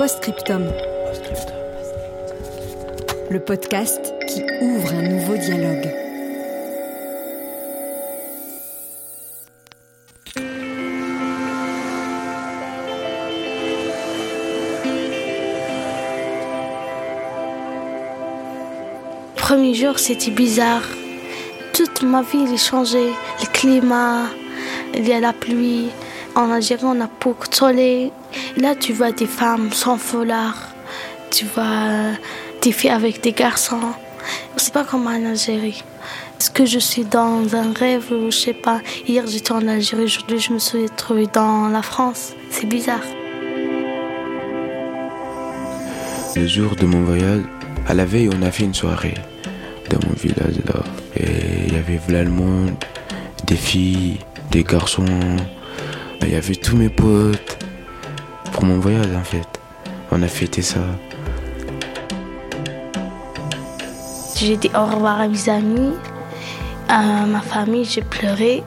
Postscriptum. Le podcast qui ouvre un nouveau dialogue. Premier jour, c'était bizarre. Toute ma vie, elle a changé. Le climat, il y a la pluie. En Algérie, on a beaucoup de. Là, tu vois des femmes sans foulard. Tu vois des filles avec des garçons. C'est pas comme en Algérie. Est-ce que je suis dans un rêve ou je sais pas? Hier, j'étais en Algérie. Aujourd'hui, je me suis trouvée dans la France. C'est bizarre. Le jour de mon voyage, à la veille, on a fait une soirée dans mon village là. Et il y avait là le monde, des filles, des garçons. Il y avait tous mes potes pour mon voyage en fait. On a fêté ça. J'ai dit au revoir à mes amis, à ma famille, j'ai pleuré.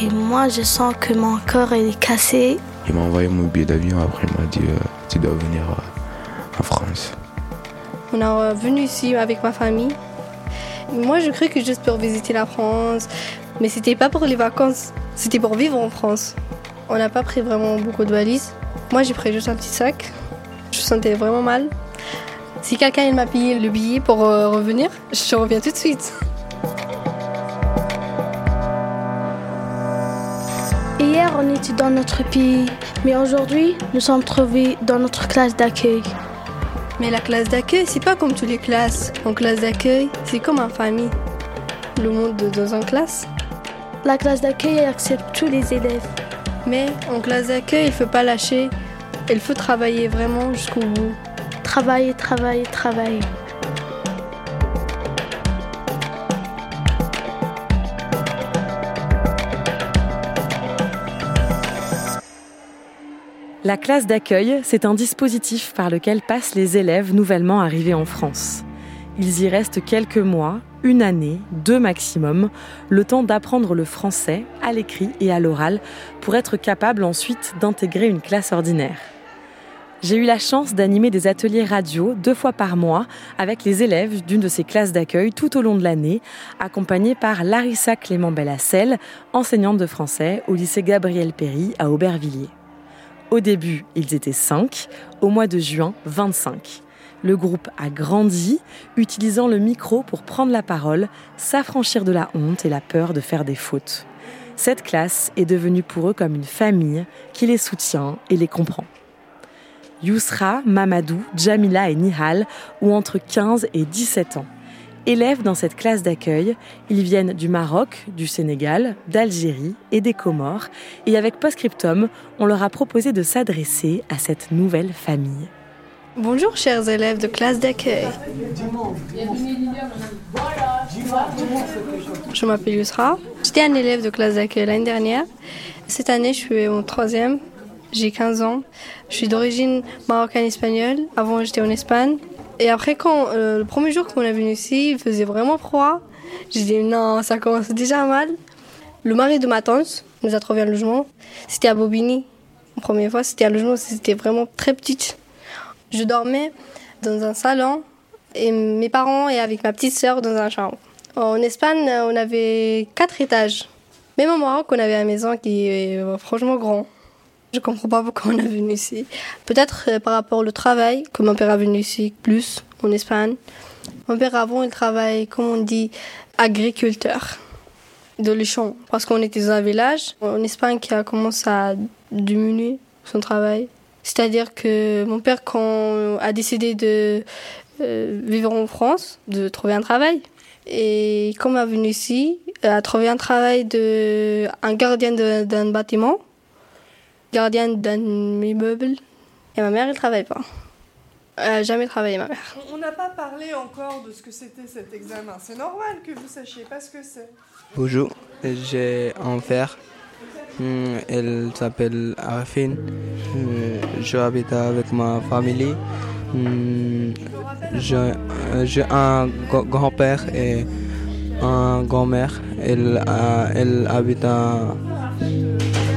Et moi, je sens que mon corps est cassé. Il m'a envoyé mon billet d'avion, après il m'a dit euh, tu dois venir euh, en France. On est venu ici avec ma famille. Moi, je crois que juste pour visiter la France, mais c'était pas pour les vacances, c'était pour vivre en France. On n'a pas pris vraiment beaucoup de valises. Moi, j'ai pris juste un petit sac. Je sentais vraiment mal. Si quelqu'un il m'a payé le billet pour euh, revenir, je reviens tout de suite. Hier, on était dans notre pays, mais aujourd'hui, nous sommes trouvés dans notre classe d'accueil. Mais la classe d'accueil, c'est pas comme toutes les classes. En classe d'accueil, c'est comme en famille. Le monde de- dans une classe. La classe d'accueil accepte tous les élèves. Mais en classe d'accueil, il faut pas lâcher. Il faut travailler vraiment jusqu'au bout. Travailler, travailler, travailler. La classe d'accueil, c'est un dispositif par lequel passent les élèves nouvellement arrivés en France. Ils y restent quelques mois, une année, deux maximum, le temps d'apprendre le français à l'écrit et à l'oral pour être capable ensuite d'intégrer une classe ordinaire. J'ai eu la chance d'animer des ateliers radio deux fois par mois avec les élèves d'une de ces classes d'accueil tout au long de l'année, accompagnés par Larissa Clément Bellassel, enseignante de français au lycée Gabriel Péry à Aubervilliers. Au début, ils étaient 5, au mois de juin, 25. Le groupe a grandi, utilisant le micro pour prendre la parole, s'affranchir de la honte et la peur de faire des fautes. Cette classe est devenue pour eux comme une famille qui les soutient et les comprend. Yousra, Mamadou, Jamila et Nihal ont entre 15 et 17 ans. Élèves dans cette classe d'accueil, ils viennent du Maroc, du Sénégal, d'Algérie et des Comores, et avec Postscriptum, on leur a proposé de s'adresser à cette nouvelle famille. Bonjour chers élèves de classe d'accueil. Je m'appelle Yusra. J'étais un élève de classe d'accueil l'année dernière. Cette année, je suis en troisième. J'ai 15 ans. Je suis d'origine marocaine-espagnole. Avant, j'étais en Espagne. Et après, quand euh, le premier jour qu'on est venu ici, il faisait vraiment froid. J'ai dit non, ça commence déjà mal. Le mari de ma tante nous a trouvé un logement. C'était à Bobigny. La première fois, c'était un logement, c'était vraiment très petit. Je dormais dans un salon et mes parents et avec ma petite sœur dans un chambre. En Espagne, on avait quatre étages. Même au Maroc, on avait une maison qui est euh, franchement grand. Je comprends pas pourquoi on est venu ici. Peut-être euh, par rapport au travail, que mon père est venu ici plus en Espagne. Mon père avant, il travaille, comme on dit, agriculteur de les champs. Parce qu'on était dans un village en Espagne qui a commencé à diminuer son travail. C'est-à-dire que mon père, quand a décidé de euh, vivre en France, de trouver un travail, Et quand elle est venue ici, a trouvé un travail de un gardien d'un bâtiment, gardien d'un immeuble. Et ma mère, elle travaille pas. Elle n'a jamais travaillé, ma mère. On n'a pas parlé encore de ce que c'était cet examen. C'est normal que vous sachiez pas ce que c'est. Bonjour, j'ai un frère. Hmm, elle s'appelle Arfin. Hmm, je habite avec ma famille. Hmm, j'ai un grand-père et un grand-mère. Elle, habite à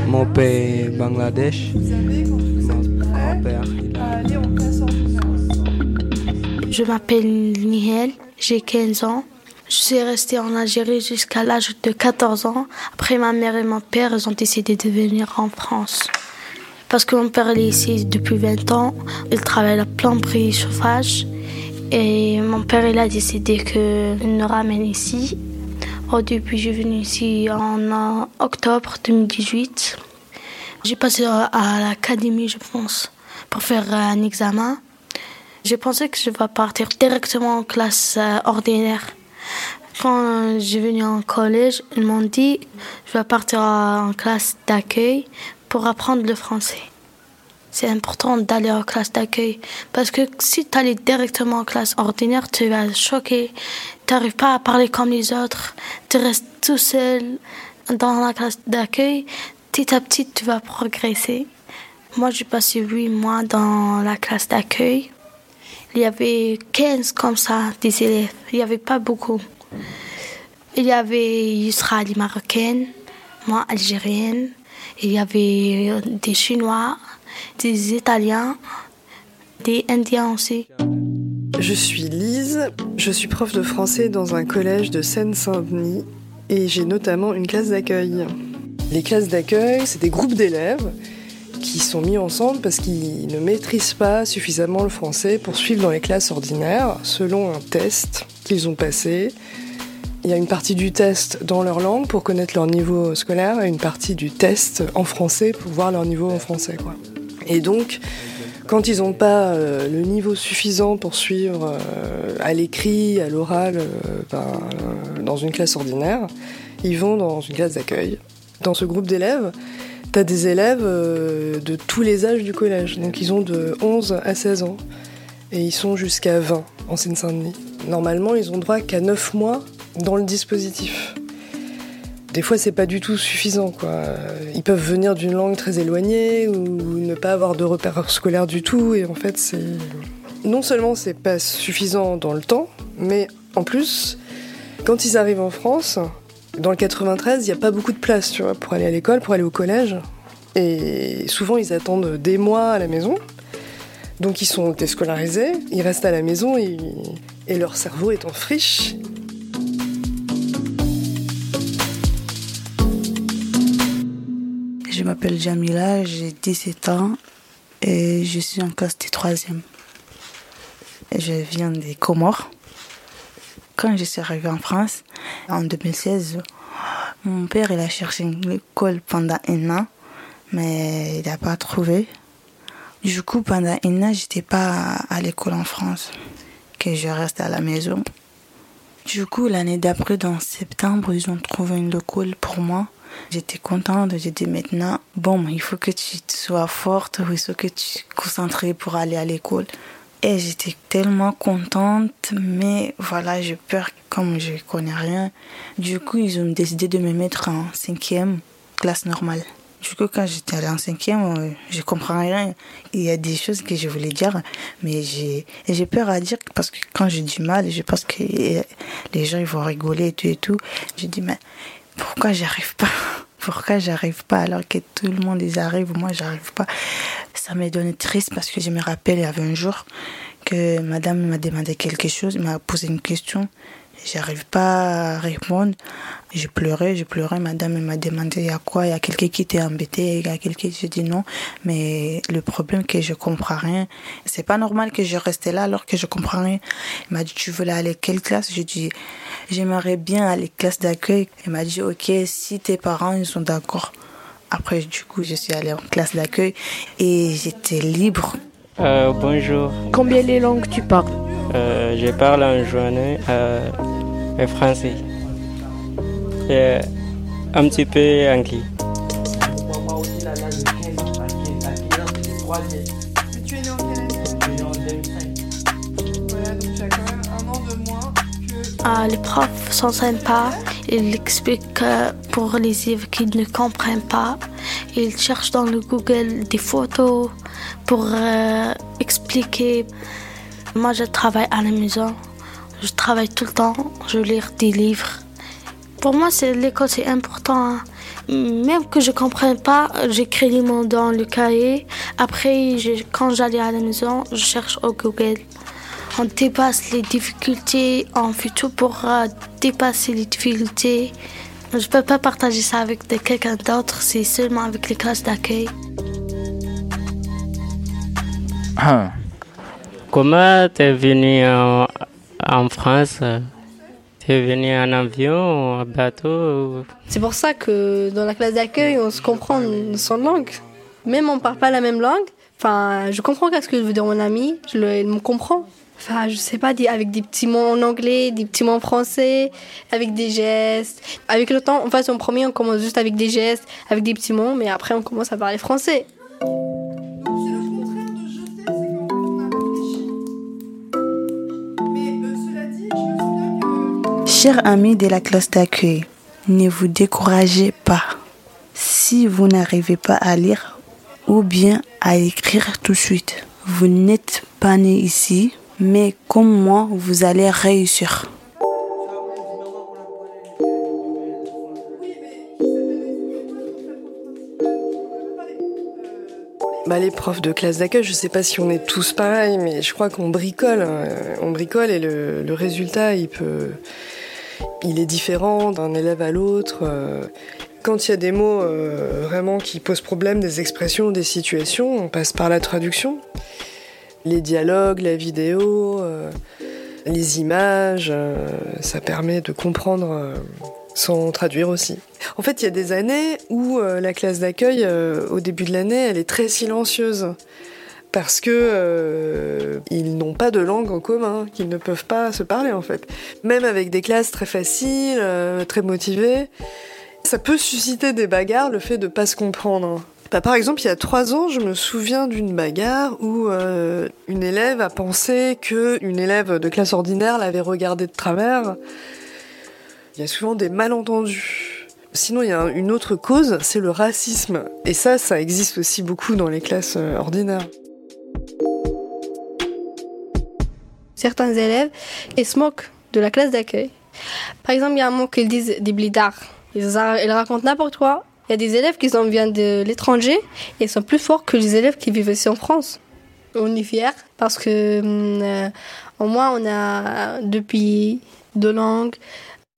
mon pays, Bangladesh. Je m'appelle Nihel, j'ai 15 ans. Je suis restée en Algérie jusqu'à l'âge de 14 ans. Après, ma mère et mon père, ont décidé de venir en France. Parce que mon père est ici depuis 20 ans. Il travaille à la plomberie chauffage. Et mon père, il a décidé qu'il nous ramène ici. Au début, je suis venue ici en octobre 2018. J'ai passé à l'académie, je pense, pour faire un examen. J'ai pensé que je vais partir directement en classe euh, ordinaire. Quand j'ai venu en collège, ils m'ont dit je vais partir en classe d'accueil pour apprendre le français. C'est important d'aller en classe d'accueil parce que si tu allais directement en classe ordinaire, tu vas choquer. Tu n'arrives pas à parler comme les autres. Tu restes tout seul dans la classe d'accueil. Petit à petit, tu vas progresser. Moi, j'ai passé huit mois dans la classe d'accueil. Il y avait 15 comme ça, des élèves. Il n'y avait pas beaucoup. Il y avait Yusra, les Marocaine, moi, Algérienne. Il y avait euh, des Chinois, des Italiens, des Indiens aussi. Je suis Lise, je suis prof de français dans un collège de Seine-Saint-Denis et j'ai notamment une classe d'accueil. Les classes d'accueil, c'est des groupes d'élèves qui sont mis ensemble parce qu'ils ne maîtrisent pas suffisamment le français pour suivre dans les classes ordinaires selon un test qu'ils ont passé. Il y a une partie du test dans leur langue pour connaître leur niveau scolaire et une partie du test en français pour voir leur niveau en français. Et donc, quand ils n'ont pas euh, le niveau suffisant pour suivre euh, à l'écrit, à l'oral, euh, ben, dans une classe ordinaire, ils vont dans une classe d'accueil. Dans ce groupe d'élèves, T'as des élèves euh, de tous les âges du collège, donc ils ont de 11 à 16 ans et ils sont jusqu'à 20 en Seine-Saint-Denis. Normalement, ils ont droit qu'à 9 mois dans le dispositif. Des fois, c'est pas du tout suffisant, quoi. Ils peuvent venir d'une langue très éloignée ou ne pas avoir de repères scolaires du tout, et en fait, c'est. Non seulement c'est pas suffisant dans le temps, mais en plus, quand ils arrivent en France, dans le 93, il n'y a pas beaucoup de place tu vois, pour aller à l'école, pour aller au collège. Et souvent, ils attendent des mois à la maison. Donc, ils sont déscolarisés, ils restent à la maison et, leur cerveau est en friche. Je m'appelle Jamila, j'ai 17 ans et je suis en classe de 3e. Je viens des Comores. Quand je suis arrivée en France, en 2016, mon père il a cherché une école pendant un an, mais il n'a pas trouvé. Du coup, pendant un an, j'étais pas à l'école en France, que je reste à la maison. Du coup, l'année d'après, dans septembre, ils ont trouvé une école pour moi. J'étais contente. J'ai dit maintenant, bon, il faut que tu sois forte, il faut que tu sois concentrée pour aller à l'école. Et j'étais tellement contente, mais voilà, j'ai peur, comme je connais rien. Du coup, ils ont décidé de me mettre en cinquième classe normale. Du coup, quand j'étais allée en cinquième, euh, je comprends rien. Il y a des choses que je voulais dire, mais j'ai, j'ai peur à dire parce que quand j'ai du mal, je pense que les gens ils vont rigoler et tout et tout. Je dis, mais pourquoi j'arrive pas? Pourquoi j'arrive pas alors que tout le monde y arrive, moi j'arrive pas. Ça m'a donné triste parce que je me rappelle, il y avait un jour que madame m'a demandé quelque chose, m'a posé une question J'arrive pas à répondre. Je pleurais, je pleurais. Madame m'a demandé il y a quoi? Il y a quelqu'un qui t'est embêté? Il y a quelqu'un? Je dis non. Mais le problème que je comprends rien. C'est pas normal que je reste là alors que je comprends rien. Il m'a dit tu veux aller à quelle classe? Je dis j'aimerais bien aller classe d'accueil. Il m'a dit ok si tes parents ils sont d'accord. Après du coup je suis allée en classe d'accueil et j'étais libre. Euh, bonjour. Combien les langues tu parles? Euh, Je parle en journée. Euh, français. Et un petit peu anglais. Ah, les profs sont sympas. Ils expliquent euh, pour les élèves qui ne comprennent pas. Ils cherchent dans le Google des photos pour euh, expliquer. Moi, je travaille à la maison. Je travaille tout le temps. Je lis des livres. Pour moi, c'est l'école, c'est important. hein. Même que je ne comprenne pas, j'écris les mots dans le cahier. Après, quand j'allais à la maison, je cherche au Google. On dépasse les difficultés, on fait tout pour euh, dépasser les difficultés. Je ne peux pas partager ça avec quelqu'un d'autre, c'est seulement avec les classes d'accueil. Ah. Comment t'es venu en, en France? T'es venu en avion, en bateau C'est pour ça que dans la classe d'accueil, on se comprend sans langue. Même on parle pas la même langue. Enfin, je comprends qu'est-ce que veut dire mon ami. Je le, il me comprend. Enfin, je sais pas, avec des petits mots en anglais, des petits mots en français, avec des gestes. Avec le temps, en fait, en premier, on commence juste avec des gestes, avec des petits mots, mais après, on commence à parler français. Chers amis de la classe d'accueil, ne vous découragez pas. Si vous n'arrivez pas à lire ou bien à écrire tout de suite, vous n'êtes pas né ici, mais comme moi, vous allez réussir. Bah, les profs de classe d'accueil, je sais pas si on est tous pareils, mais je crois qu'on bricole. euh, On bricole et le résultat, il peut, il est différent d'un élève à l'autre. euh. Quand il y a des mots euh, vraiment qui posent problème, des expressions, des situations, on passe par la traduction. Les dialogues, la vidéo, euh, les images, ça permet de comprendre sans traduire aussi. En fait, il y a des années où la classe d'accueil, au début de l'année, elle est très silencieuse. Parce que euh, ils n'ont pas de langue en commun, qu'ils ne peuvent pas se parler en fait. Même avec des classes très faciles, euh, très motivées, ça peut susciter des bagarres le fait de pas se comprendre. Bah, par exemple, il y a trois ans, je me souviens d'une bagarre où euh, une élève a pensé que une élève de classe ordinaire l'avait regardée de travers. Il y a souvent des malentendus. Sinon, il y a un- une autre cause, c'est le racisme. Et ça, ça existe aussi beaucoup dans les classes euh, ordinaires. Certains élèves, ils se moquent de la classe d'accueil. Par exemple, il y a un mot qu'ils disent des blidards. Ils, racontent n'importe quoi. Il y a des élèves qui sont, viennent de l'étranger et sont plus forts que les élèves qui vivent ici en France. On est fiers parce que hum, euh, au moins on a deux pays, deux langues.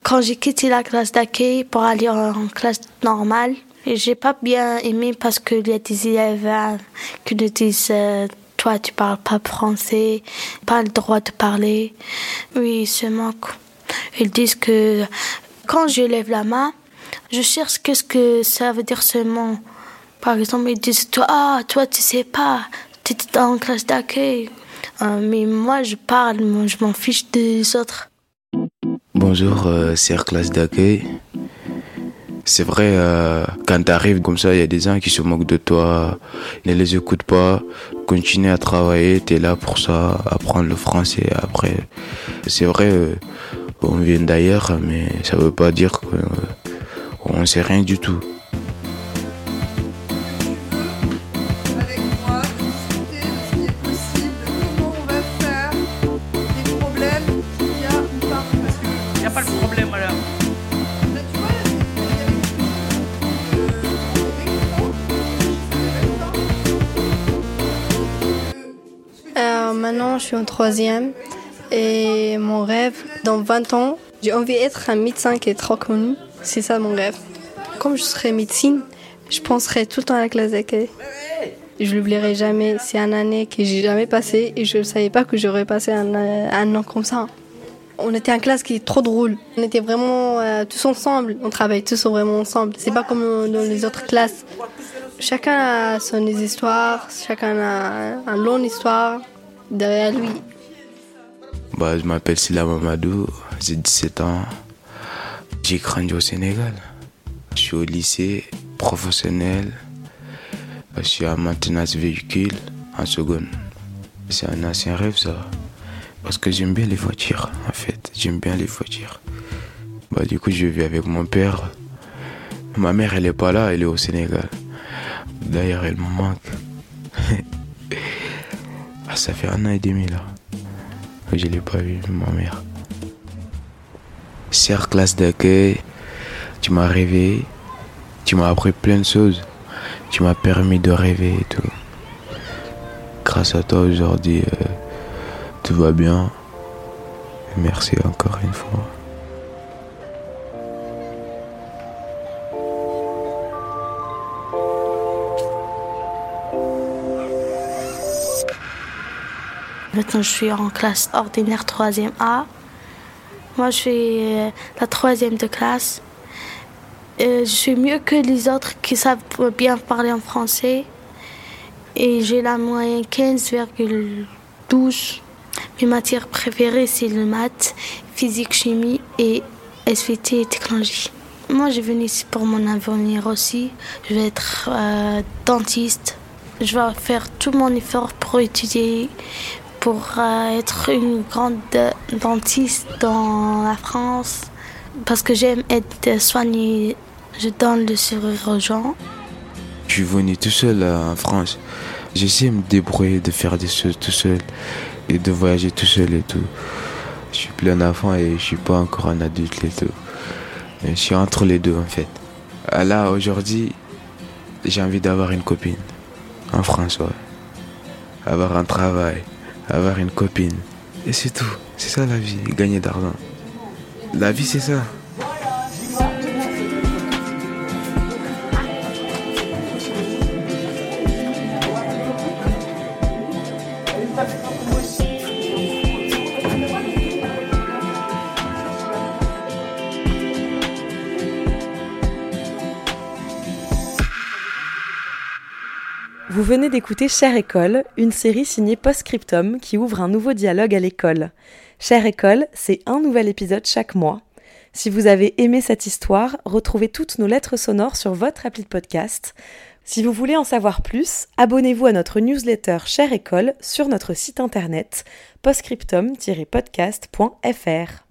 Quand j'ai quitté la classe d'accueil pour aller en classe normale, et j'ai pas bien aimé parce qu'il y a des élèves euh, qui nous disent euh, Toi, tu parles pas français, pas le droit de parler. Oui, ils se moquent. Ils disent que quand je lève la main, je cherche qu'est-ce que ça veut dire ce mot. Par exemple, ils disent Toi, ah, toi, tu sais pas, tu étais en classe d'accueil. Euh, mais moi, je parle, moi, je m'en fiche des autres. Bonjour, euh, c'est classe d'accueil. C'est vrai, euh, quand t'arrives comme ça, il y a des gens qui se moquent de toi. Ne les écoute pas. Continue à travailler. T'es là pour ça, apprendre le français. Après, c'est vrai, euh, on vient d'ailleurs, mais ça veut pas dire qu'on sait rien du tout. Suis en troisième et mon rêve, dans 20 ans, j'ai envie d'être un médecin qui est trop connu. C'est ça mon rêve. Comme je serai médecine, je penserai tout le temps à la classe d'accueil. Je l'oublierai jamais. C'est une année que j'ai jamais passée et je ne savais pas que j'aurais passé un, euh, un an comme ça. On était en classe qui est trop drôle. On était vraiment euh, tous ensemble. On travaille tous vraiment ensemble. C'est pas comme dans les autres classes. Chacun a son histoire, chacun a une longue histoire derrière lui. Bah, je m'appelle Silla Mamadou, J'ai 17 ans. J'ai grandi au Sénégal. Je suis au lycée professionnel. Je suis à maintenance véhicule en seconde. C'est un ancien rêve ça. Parce que j'aime bien les voitures en fait. J'aime bien les voitures. Bah, du coup je vis avec mon père. Ma mère elle est pas là, elle est au Sénégal. D'ailleurs elle me manque. ah, ça fait un an et demi là. Je l'ai pas vu, ma mère. Chère classe d'accueil, tu m'as rêvé, tu m'as appris plein de choses, tu m'as permis de rêver et tout. Grâce à toi aujourd'hui, euh, tout va bien. Merci encore une fois. Maintenant, je suis en classe ordinaire 3e A. Moi, je suis euh, la troisième de classe. Euh, je suis mieux que les autres qui savent bien parler en français. Et j'ai la moyenne 15,12. Mes matières préférées, c'est le maths, physique, chimie et SVT et technologie. Moi, je venu ici pour mon avenir aussi. Je vais être euh, dentiste. Je vais faire tout mon effort pour étudier, pour être une grande dentiste dans la France. Parce que j'aime être soignée. Je donne le sourire aux gens. Je suis venu tout seul en France. J'essaie de me débrouiller, de faire des choses tout seul et de voyager tout seul et tout. Je suis plein d'enfants et je suis pas encore un adulte et tout. je suis entre les deux en fait. Ah, là, aujourd'hui, j'ai envie d'avoir une copine. En France, ouais. Avoir un travail, avoir une copine. Et c'est tout. C'est ça la vie, gagner d'argent. La vie, c'est ça. Vous venez d'écouter Chère École, une série signée Postscriptum qui ouvre un nouveau dialogue à l'école. Chère École, c'est un nouvel épisode chaque mois. Si vous avez aimé cette histoire, retrouvez toutes nos lettres sonores sur votre appli de podcast. Si vous voulez en savoir plus, abonnez-vous à notre newsletter Chère École sur notre site internet postscriptum-podcast.fr.